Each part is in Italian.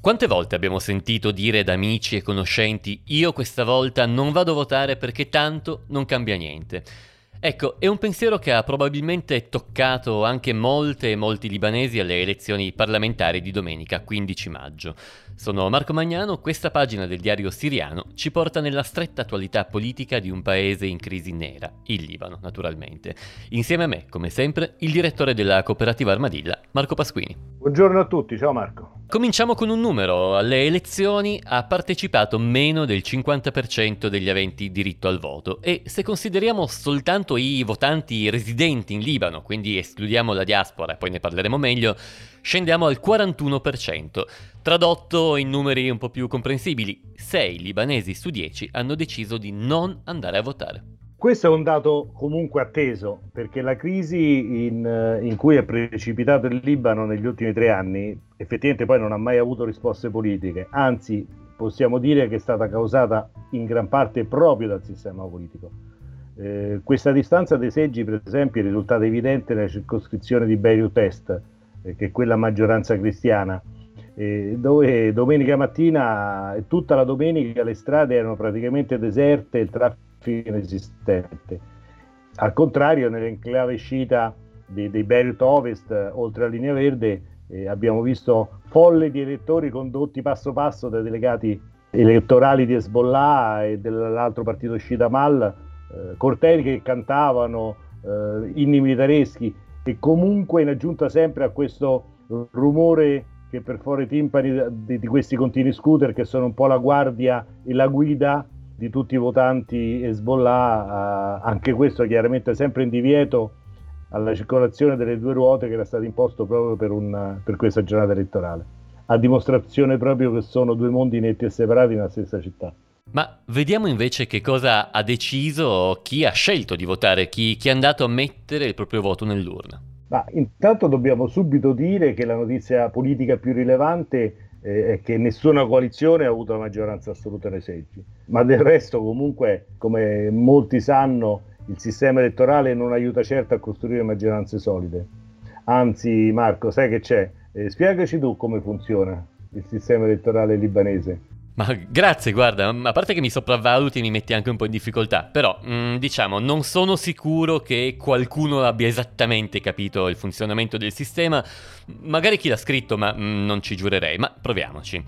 Quante volte abbiamo sentito dire da amici e conoscenti io questa volta non vado a votare perché tanto non cambia niente? Ecco, è un pensiero che ha probabilmente toccato anche molte e molti libanesi alle elezioni parlamentari di domenica 15 maggio. Sono Marco Magnano, questa pagina del diario siriano ci porta nella stretta attualità politica di un paese in crisi nera, il Libano, naturalmente. Insieme a me, come sempre, il direttore della cooperativa Armadilla, Marco Pasquini. Buongiorno a tutti, ciao Marco. Cominciamo con un numero. Alle elezioni ha partecipato meno del 50% degli aventi diritto al voto e se consideriamo soltanto i votanti residenti in Libano, quindi escludiamo la diaspora e poi ne parleremo meglio, scendiamo al 41%. Tradotto in numeri un po' più comprensibili, 6 libanesi su 10 hanno deciso di non andare a votare. Questo è un dato comunque atteso, perché la crisi in, in, cui è precipitato il Libano negli ultimi tre anni effettivamente poi non ha mai avuto risposte politiche, anzi possiamo dire che è stata causata in gran parte proprio dal sistema politico. Eh, questa distanza dei seggi, per esempio, è risultata evidente nella circoscrizione di Beirut Est, eh, che è quella maggioranza cristiana, eh, dove domenica mattina, tutta la domenica, le strade erano praticamente deserte e il traffico inesistente. Al contrario, nell'enclave sciita dei, dei Beirut Ovest, oltre alla linea verde, eh, abbiamo visto folle di elettori condotti passo passo dai delegati elettorali di Hezbollah e dell'altro partito sciita Mal, eh, cortei che cantavano eh, inni militareschi e comunque in aggiunta sempre a questo rumore che perfora i timpani di, di, questi continui scooter che sono un po' la guardia e la guida di tutti i votanti Hezbollah, eh, anche questo chiaramente sempre in divieto alla circolazione delle due ruote che era stato imposto proprio per, un, per questa giornata elettorale, a dimostrazione proprio che sono due mondi netti e separati nella stessa città. Ma vediamo invece che cosa ha deciso chi ha scelto di votare, chi, chi è andato a mettere il proprio voto nell'urna. Ma intanto dobbiamo subito dire che la notizia politica più rilevante eh, è che nessuna coalizione ha avuto la maggioranza assoluta nei seggi, ma del resto comunque, come molti sanno, il sistema elettorale non aiuta certo a costruire maggioranze solide. Anzi, Marco, sai che c'è? Eh, spiegaci tu come funziona il sistema elettorale libanese. Ma grazie, guarda, a parte che mi sopravvaluti e mi metti anche un po' in difficoltà, però mh, mm, diciamo non sono sicuro che qualcuno abbia esattamente capito il funzionamento del sistema, magari chi l'ha scritto, ma mh, mm, non ci giurerei, ma proviamoci.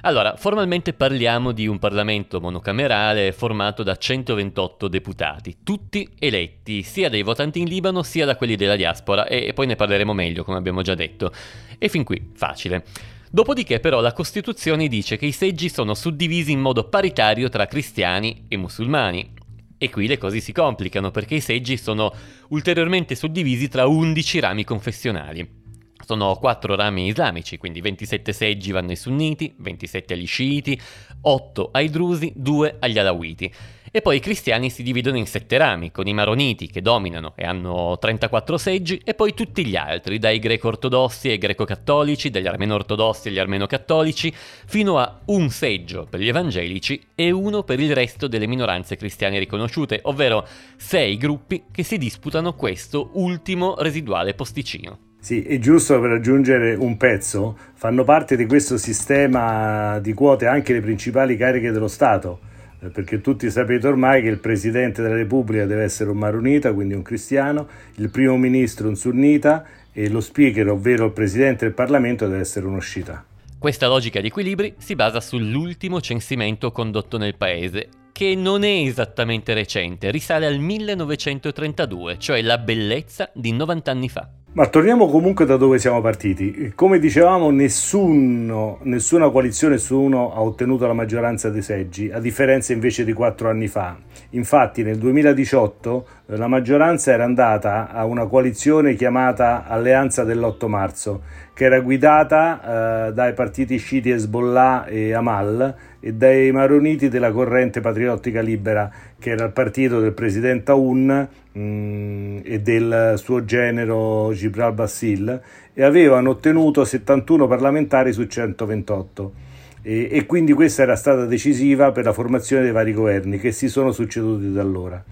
Allora, formalmente parliamo di un Parlamento monocamerale formato da 128 deputati, tutti eletti sia dai votanti in Libano sia da quelli della diaspora, e poi ne parleremo meglio, come abbiamo già detto. E fin qui, facile. Dopodiché però la Costituzione dice che i seggi sono suddivisi in modo paritario tra cristiani e musulmani. E qui le cose si complicano perché i seggi sono ulteriormente suddivisi tra 11 rami confessionali. Sono 4 rami islamici, quindi 27 seggi vanno ai sunniti, 27 agli sciiti, 8 ai drusi, 2 agli alawiti. E poi i cristiani si dividono in sette rami, con i maroniti che dominano e hanno 34 seggi, e poi tutti gli altri, dai greco-ortodossi ai greco-cattolici, dagli armeno-ortodossi agli armeno-cattolici, fino a un seggio per gli evangelici e uno per il resto delle minoranze cristiane riconosciute, ovvero sei gruppi che si disputano questo ultimo residuale posticino. Sì, è giusto per aggiungere un pezzo, fanno parte di questo sistema di quote anche le principali cariche dello Stato perché tutti sapete ormai che il Presidente della Repubblica deve essere un maronita, quindi un cristiano, il Primo Ministro un sunnita e lo Speaker, ovvero il Presidente del Parlamento, deve essere uno sciita. Questa logica di equilibri si basa sull'ultimo censimento condotto nel paese, che non è esattamente recente, risale al 1932, cioè la bellezza di 90 anni fa. Ma torniamo comunque da dove siamo partiti. Come dicevamo, nessuno, nessuna coalizione, nessuno ha ottenuto la maggioranza dei seggi, a differenza invece di quattro anni fa. Infatti nel 2018 eh, la maggioranza era andata a una coalizione chiamata Alleanza dell'8 marzo, che era guidata eh, dai partiti sciiti Hezbollah e Amal e dai maroniti della corrente patriottica libera, che era il partito del presidente Aoun e del suo genero Gibral Bassil, e avevano ottenuto 71 parlamentari su 128. E, e quindi questa era stata decisiva per la formazione dei vari governi che si sono succeduti da allora.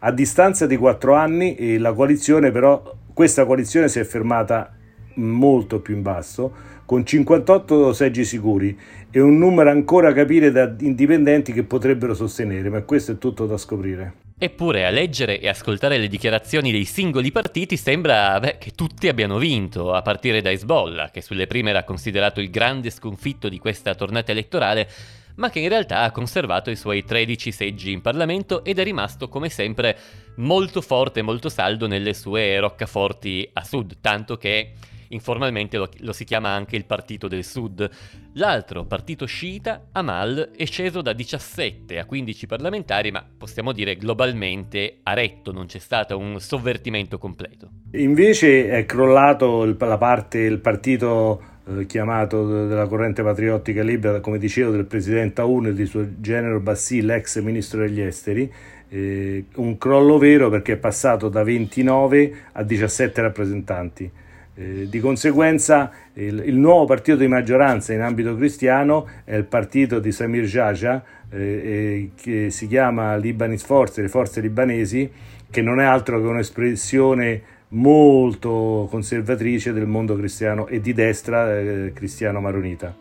A distanza di quattro anni, eh, la coalizione però, questa coalizione si è fermata molto più in basso, con 58 seggi sicuri e un numero ancora a capire da indipendenti che potrebbero sostenere, ma questo è tutto da scoprire. Eppure a leggere e ascoltare le dichiarazioni dei singoli partiti sembra beh, che tutti abbiano vinto, a partire da Hezbollah, che sulle prime era considerato il grande sconfitto di questa tornata elettorale, ma che in realtà ha conservato i suoi 13 seggi in Parlamento ed è rimasto come sempre molto forte e molto saldo nelle sue roccaforti a sud, tanto che informalmente lo, lo, si chiama anche il Partito del Sud. L'altro partito sciita, Amal, è sceso da 17 a 15 parlamentari, ma possiamo dire globalmente a retto, non c'è stato un sovvertimento completo. Invece è crollato il, la parte, il partito eh, chiamato della corrente patriottica libera, come dicevo, del presidente Aoun e di suo genero Bassi, l'ex ministro degli esteri, eh, un crollo vero perché è passato da 29 a 17 rappresentanti. Eh, di conseguenza il, il, nuovo partito di maggioranza in ambito cristiano è il partito di Samir Jaja, eh, che si chiama Libanese Force, le forze libanesi, che non è altro che un'espressione molto conservatrice del mondo cristiano e di destra eh, cristiano maronita.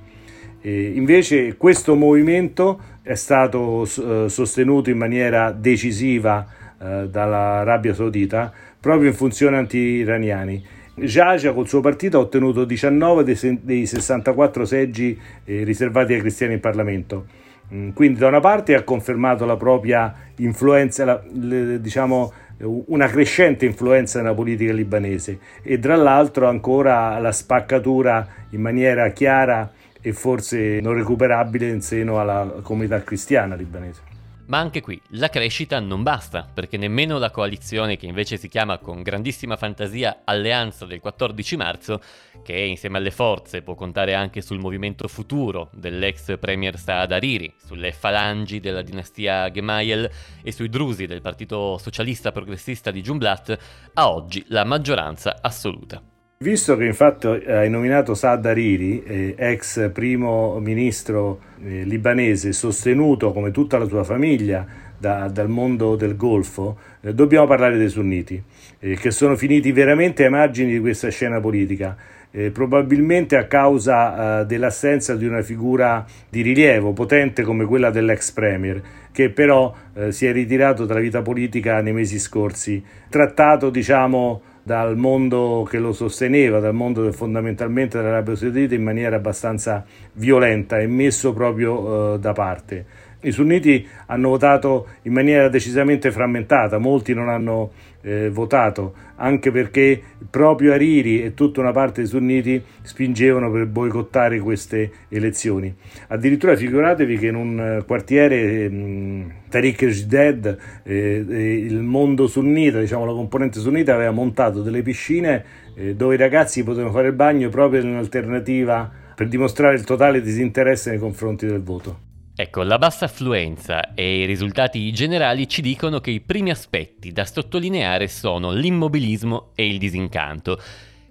E invece questo movimento è stato eh, sostenuto in maniera decisiva eh, dall'Arabia Saudita proprio in funzione anti-iraniani Jaja col suo partito ha ottenuto 19 dei, dei 64 seggi eh, riservati ai cristiani in Parlamento. Mm, quindi da una parte ha confermato la propria influenza, la, le, diciamo una crescente influenza nella politica libanese e dall'altro ancora la spaccatura in maniera chiara e forse non recuperabile in seno alla comunità cristiana libanese. Ma anche qui la crescita non basta, perché nemmeno la coalizione che invece si chiama con grandissima fantasia Alleanza del 14 marzo, che insieme alle forze può contare anche sul movimento futuro dell'ex premier Saad Hariri, sulle falangi della dinastia Gemayel e sui drusi del partito socialista progressista di Jumblat, ha oggi la maggioranza assoluta. Visto che infatti hai nominato Saad Hariri, eh, ex primo ministro eh, libanese, sostenuto come tutta la sua famiglia da, dal mondo del Golfo, eh, dobbiamo parlare dei sunniti, eh, che sono finiti veramente ai margini di questa scena politica. Eh, probabilmente a causa eh, dell'assenza di una figura di rilievo potente come quella dell'ex premier, che però si è ritirato dalla vita politica nei mesi scorsi, trattato diciamo dal mondo che lo sosteneva, dal mondo fondamentalmente dell'Arabia Saudita in maniera abbastanza violenta e messo proprio uh, da parte. I sunniti hanno votato in maniera decisamente frammentata, molti non hanno eh, votato, anche perché proprio Hariri e tutta una parte dei sunniti spingevano per boicottare queste elezioni. Addirittura figuratevi che in un eh, quartiere mh, Tariq Jded eh, eh, il mondo sunnita, diciamo la componente sunnita, aveva montato delle piscine eh, dove i ragazzi potevano fare il bagno proprio in alternativa per dimostrare il totale disinteresse nei confronti del voto. Ecco, la bassa affluenza e i risultati generali ci dicono che i primi aspetti da sottolineare sono l'immobilismo e il disincanto,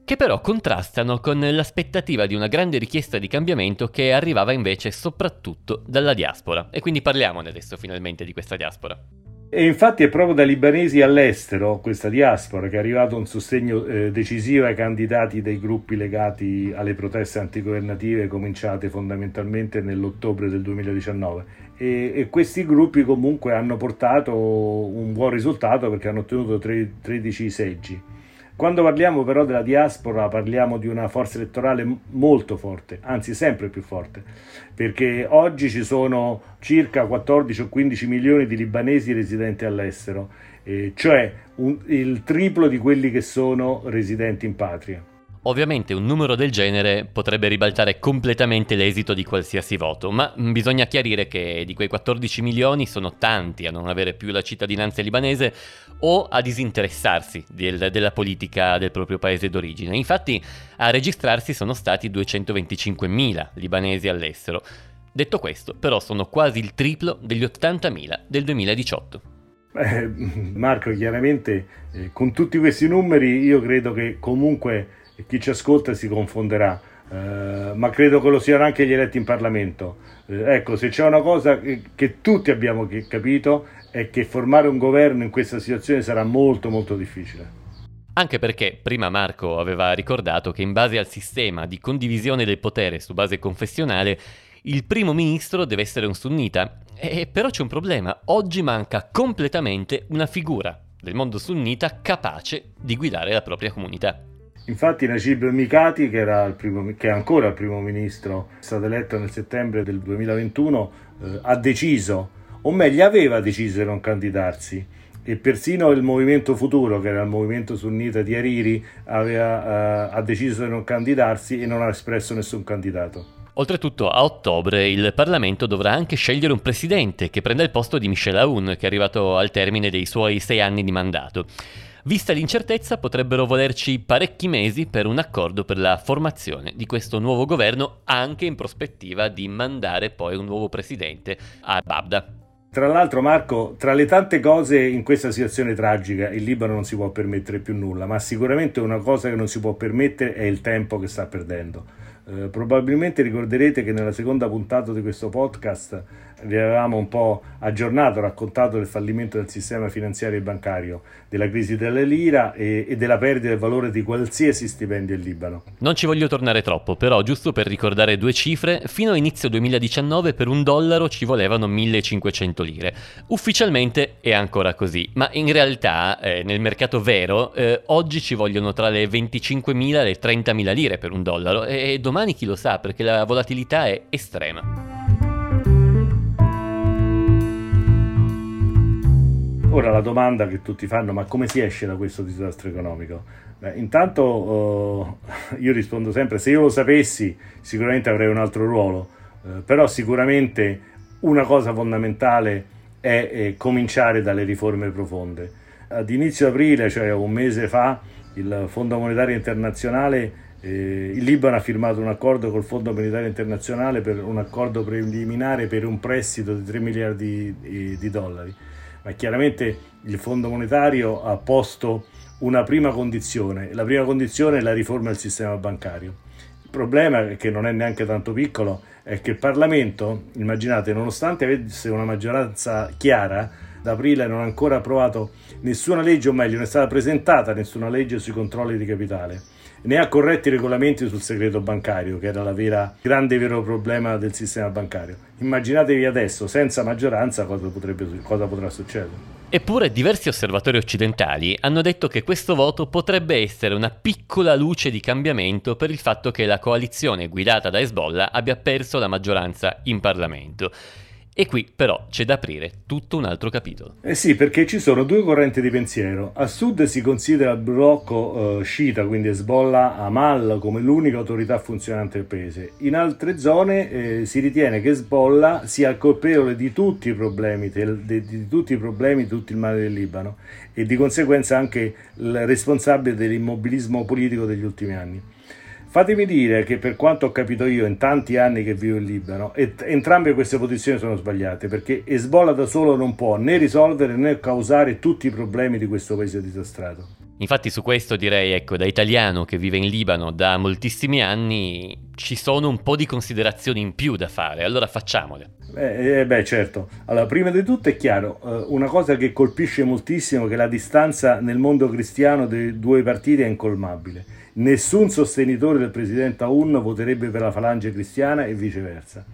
che però contrastano con l'aspettativa di una grande richiesta di cambiamento che arrivava invece soprattutto dalla diaspora. E quindi parliamone adesso finalmente di questa diaspora. E infatti è proprio dai libanesi all'estero, questa diaspora, che è arrivato un sostegno eh, decisivo ai candidati dei gruppi legati alle proteste antigovernative cominciate fondamentalmente nell'ottobre del 2019. E, e questi gruppi comunque hanno portato un buon risultato perché hanno ottenuto tre, 13 seggi. Quando parliamo però della diaspora parliamo di una forza elettorale molto forte, anzi sempre più forte, perché oggi ci sono circa 14 o 15 milioni di libanesi residenti all'estero, eh, cioè un, il triplo di quelli che sono residenti in patria. Ovviamente un numero del genere potrebbe ribaltare completamente l'esito di qualsiasi voto, ma bisogna chiarire che di quei 14 milioni sono tanti a non avere più la cittadinanza libanese o a disinteressarsi del, della politica del proprio paese d'origine. Infatti a registrarsi sono stati 225.000 libanesi all'estero. Detto questo, però sono quasi il triplo degli 80.000 del 2018. Eh, Marco, chiaramente eh, con tutti questi numeri io credo che comunque e chi ci ascolta si confonderà, eh, ma credo che lo siano anche gli eletti in Parlamento. Eh, ecco, se c'è una cosa che, che tutti abbiamo capito è che formare un governo in questa situazione sarà molto molto difficile. Anche perché prima Marco aveva ricordato che in base al sistema di condivisione del potere su base confessionale, il primo ministro deve essere un sunnita. E però c'è un problema, oggi manca completamente una figura del mondo sunnita capace di guidare la propria comunità. Infatti Najib Mikati, che, primo, che, è ancora il primo ministro, è stato eletto nel settembre del 2021, eh, ha deciso, o meglio aveva deciso di non candidarsi e persino il Movimento Futuro, che era il movimento sunnita di Hariri, aveva, uh, ha deciso di non candidarsi e non ha espresso nessun candidato. Oltretutto a ottobre il Parlamento dovrà anche scegliere un presidente che prenda il posto di Michel Aoun, che è arrivato al termine dei suoi sei anni di mandato. Vista l'incertezza, potrebbero volerci parecchi mesi per un accordo per la formazione di questo nuovo governo, anche in prospettiva di mandare poi un nuovo presidente a Babda. Tra l'altro, Marco, tra le tante cose in questa situazione tragica, il Libano non si può permettere più nulla, ma sicuramente una cosa che non si può permettere è il tempo che sta perdendo. Eh, probabilmente ricorderete che nella seconda puntata di questo podcast vi avevamo un po' aggiornato, raccontato del fallimento del sistema finanziario e bancario, della crisi della lira e, e, della perdita del valore di qualsiasi stipendio in Libano. Non ci voglio tornare troppo, però giusto per ricordare due cifre, fino a inizio 2019 per un dollaro ci volevano 1500 lire. Ufficialmente è ancora così, ma in realtà eh, nel mercato vero eh, oggi ci vogliono tra le 25.000 e le 30.000 lire per un dollaro e domani chi lo sa perché la volatilità è estrema. Ora la domanda che tutti fanno, ma come si esce da questo disastro economico? Beh, intanto uh, io rispondo sempre, se io lo sapessi sicuramente avrei un altro ruolo, uh, però sicuramente una cosa fondamentale è, è cominciare dalle riforme profonde. Ad inizio aprile, cioè un mese fa, il Fondo Monetario Internazionale eh, il Libano ha firmato un accordo col Fondo Monetario Internazionale per un accordo preliminare per un prestito di 3 miliardi di, di dollari. Ma chiaramente il Fondo Monetario ha posto una prima condizione, la prima condizione è la riforma del sistema bancario. Il problema, che non è neanche tanto piccolo, è che il Parlamento, immaginate, nonostante avesse una maggioranza chiara, da aprile non ha ancora approvato nessuna legge, o meglio, non è stata presentata nessuna legge sui controlli di capitale né ha corretti regolamenti sul segreto bancario, che era il vera, grande vero problema del sistema bancario. Immaginatevi adesso, senza maggioranza, cosa, potrebbe, cosa potrà succedere. Eppure diversi osservatori occidentali hanno detto che questo voto potrebbe essere una piccola luce di cambiamento per il fatto che la coalizione guidata da Hezbollah abbia perso la maggioranza in Parlamento. E qui però c'è da aprire tutto un altro capitolo. Eh sì, perché ci sono due correnti di pensiero. A sud si considera il blocco eh, sciita, quindi Hezbollah, Amal, come l'unica autorità funzionante del paese. In altre zone eh, si ritiene che Hezbollah sia colpevole di tutti i problemi, di, di, di tutti i problemi, di tutto il male del Libano e di conseguenza anche il responsabile dell'immobilismo politico degli ultimi anni. Fatemi dire che per quanto ho capito io in tanti anni che vivo in Libano, et- entrambe queste posizioni sono sbagliate perché Hezbollah da solo non può né risolvere né causare tutti i problemi di questo paese disastrato. Infatti su questo direi, ecco, da italiano che vive in Libano da moltissimi anni, ci sono un po' di considerazioni in più da fare, allora facciamole. Eh, eh, beh, certo. Allora, prima di tutto è chiaro, eh, una cosa che colpisce moltissimo è che la distanza nel mondo cristiano dei due partiti è incolmabile nessun sostenitore del presidente Aoun voterebbe per la falange cristiana e viceversa.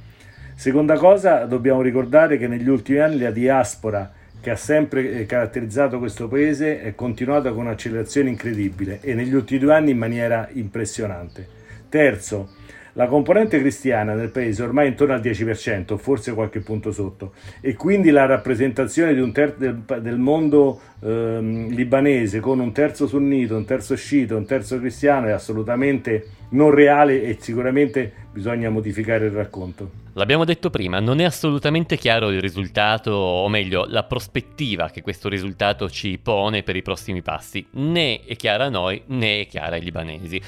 Seconda cosa, dobbiamo ricordare che negli ultimi anni la diaspora che ha sempre eh, caratterizzato questo paese è continuata con un'accelerazione incredibile e negli ultimi due anni in maniera impressionante. Terzo, la componente cristiana nel paese ormai è intorno al 10%, forse qualche punto sotto, e quindi la rappresentazione di un terzo del, del mondo ehm, libanese con un terzo sunnito, un terzo sciito, un terzo cristiano è assolutamente non reale e sicuramente bisogna modificare il racconto. L'abbiamo detto prima, non è assolutamente chiaro il risultato, o meglio, la prospettiva che questo risultato ci pone per i prossimi passi. Né è chiara a noi, né è chiara ai libanesi.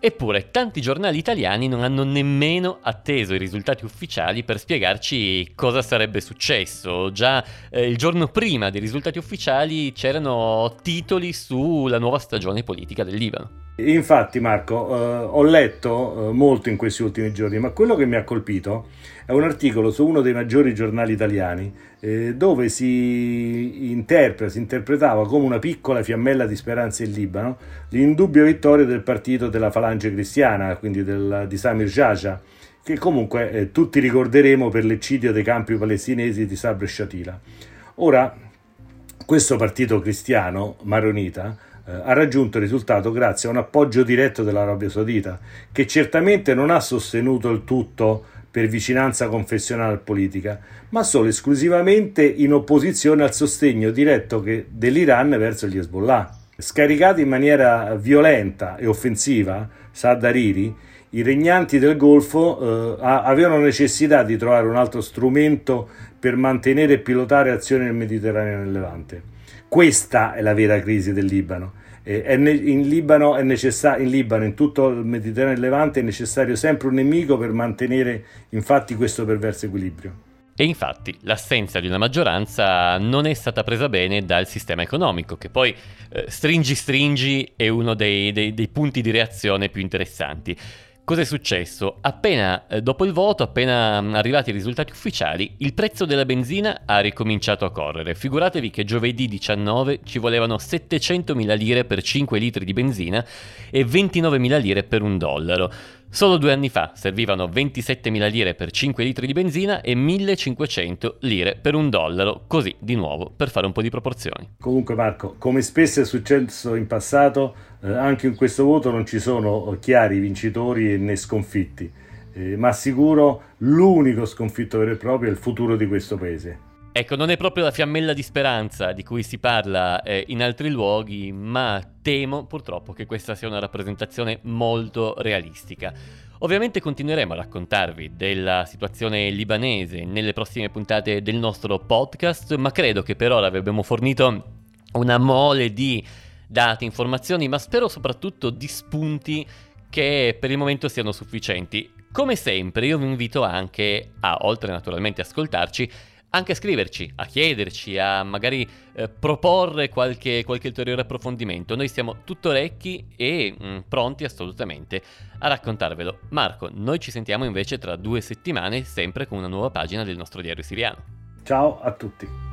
Eppure tanti giornali italiani non hanno nemmeno atteso i risultati ufficiali per spiegarci cosa sarebbe successo. Già eh, il giorno prima dei risultati ufficiali c'erano titoli sulla nuova stagione politica del Libano. Infatti Marco, eh, ho letto eh, molto in questi ultimi giorni, ma quello che mi ha colpito è un articolo su uno dei maggiori giornali italiani eh, dove si interpreta, si interpretava come una piccola fiammella di speranza in Libano l'indubbia vittoria del partito della Falange Cristiana, quindi del, di Samir Jaja, che comunque eh, tutti ricorderemo per l'eccidio dei campi palestinesi di Sabr Shatila. Ora, questo partito cristiano, maronita, ha raggiunto il risultato grazie a un appoggio diretto dell'Arabia Saudita, che certamente non ha sostenuto il tutto per vicinanza confessionale politica, ma solo esclusivamente in opposizione al sostegno diretto che, dell'Iran verso gli Hezbollah. Scaricati in maniera violenta e offensiva, Saad Hariri, i regnanti del Golfo eh, avevano necessità di trovare un altro strumento per mantenere e pilotare azioni nel Mediterraneo e nel Levante. Questa è la vera crisi del Libano. In, Libano è necessa- in Libano, in tutto il Mediterraneo e Levante, è necessario sempre un nemico per mantenere infatti questo perverso equilibrio. E infatti l'assenza di una maggioranza non è stata presa bene dal sistema economico, che poi eh, stringi stringi è uno dei, dei, dei punti di reazione più interessanti. Cosa è successo? Appena eh, dopo il voto, appena mm, arrivati i risultati ufficiali, il prezzo della benzina ha ricominciato a correre. Figuratevi che giovedì 19 ci volevano 700.000 lire per 5 litri di benzina e 29.000 lire per un dollaro. Solo due anni fa servivano 27.000 lire per 5 litri di benzina e 1.500 lire per un dollaro, così di nuovo per fare un po' di proporzioni. Comunque Marco, come spesso è successo in passato, eh, anche in questo voto non ci sono chiari vincitori né sconfitti, eh, ma sicuro l'unico sconfitto vero e proprio è il futuro di questo paese. Ecco, non è proprio la fiammella di speranza di cui si parla eh, in altri luoghi, ma temo purtroppo che questa sia una rappresentazione molto realistica. Ovviamente continueremo a raccontarvi della situazione libanese nelle prossime puntate del nostro podcast, ma credo che per ora vi abbiamo fornito una mole di dati, informazioni, ma spero soprattutto di spunti che per il momento siano sufficienti. Come sempre io vi invito anche a, oltre naturalmente a ascoltarci, anche a scriverci, a chiederci, a magari eh, proporre qualche, qualche, ulteriore approfondimento. Noi siamo tutto orecchi e mh, mm, pronti assolutamente a raccontarvelo. Marco, noi ci sentiamo invece tra due settimane, sempre con una nuova pagina del nostro diario siriano. Ciao a tutti.